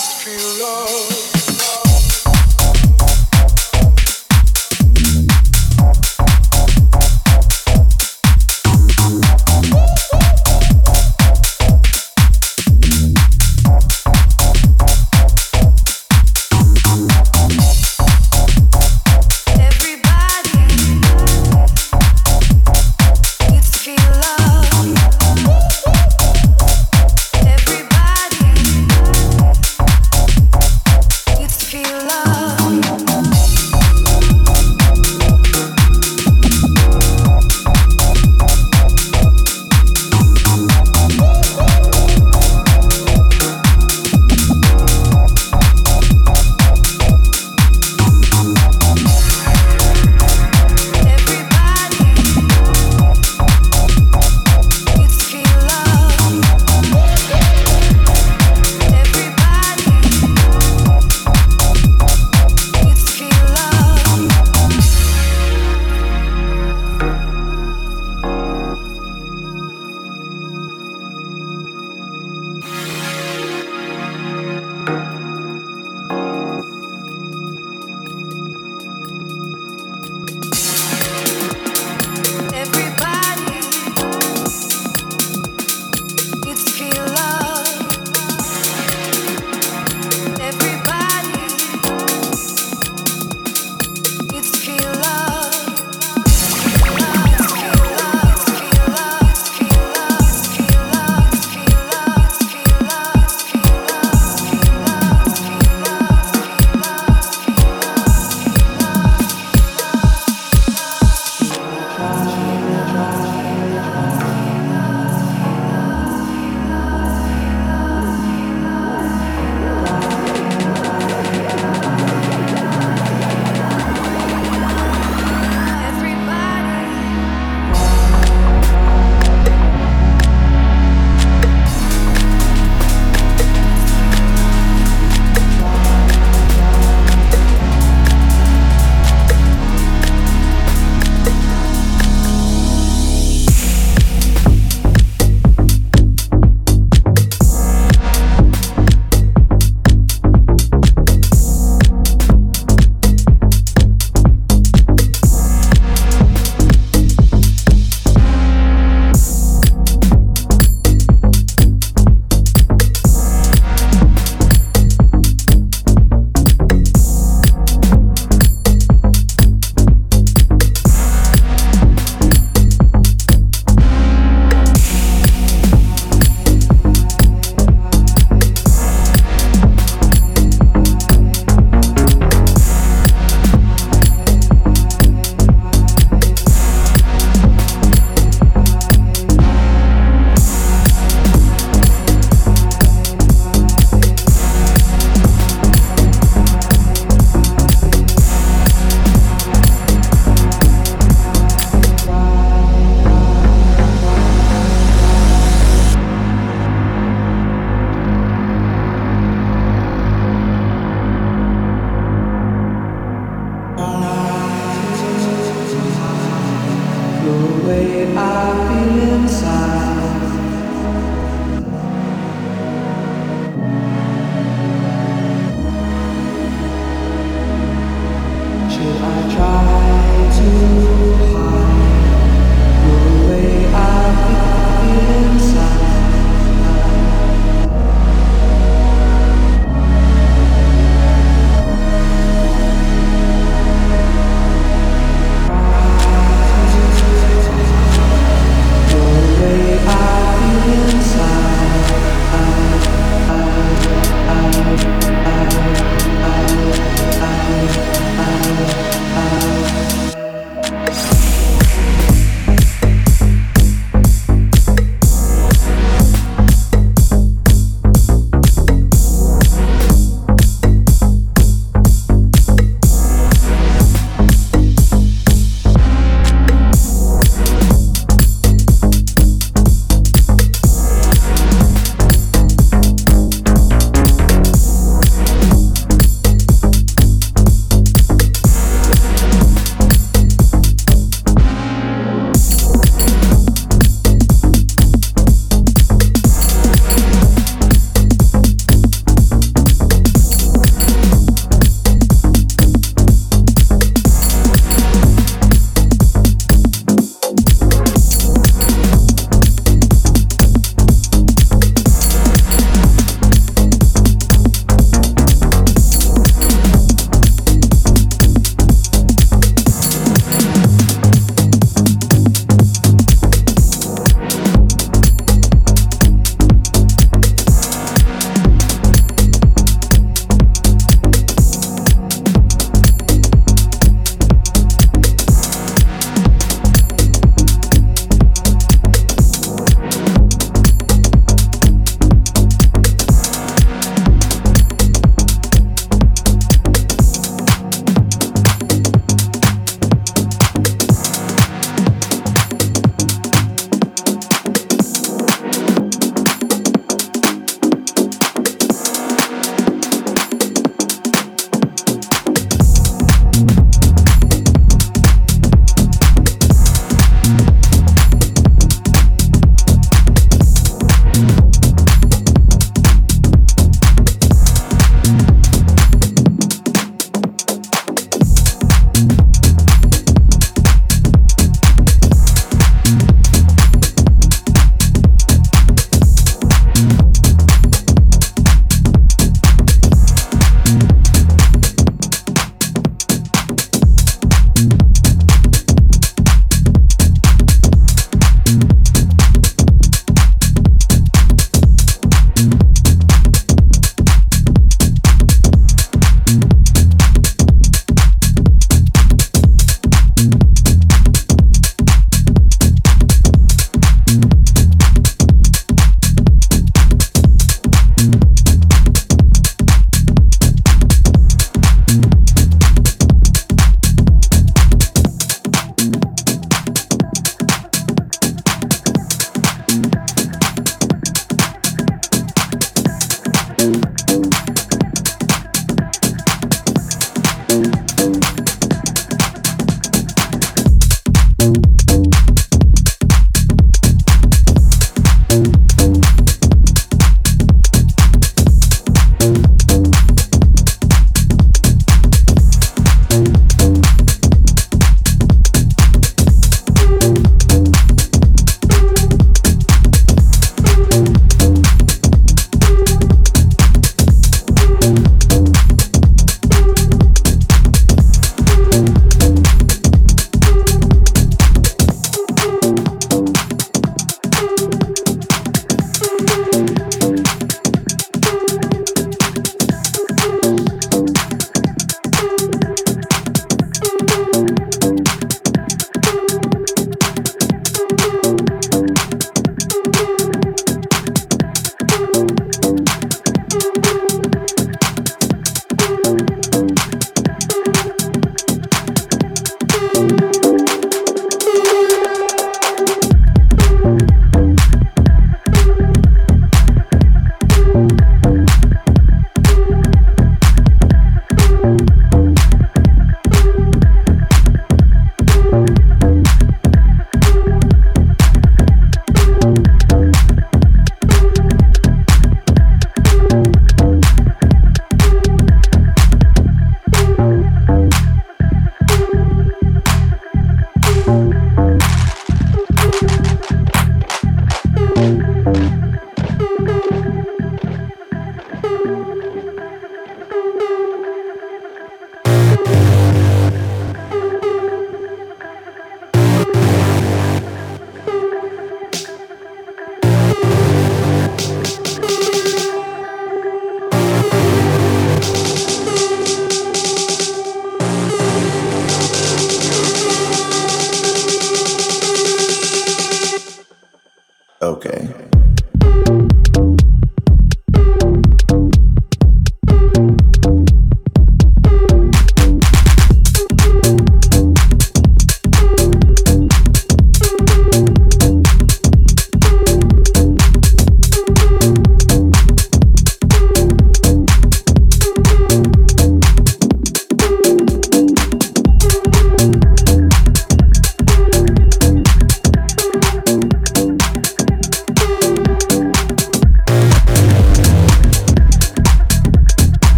feel love.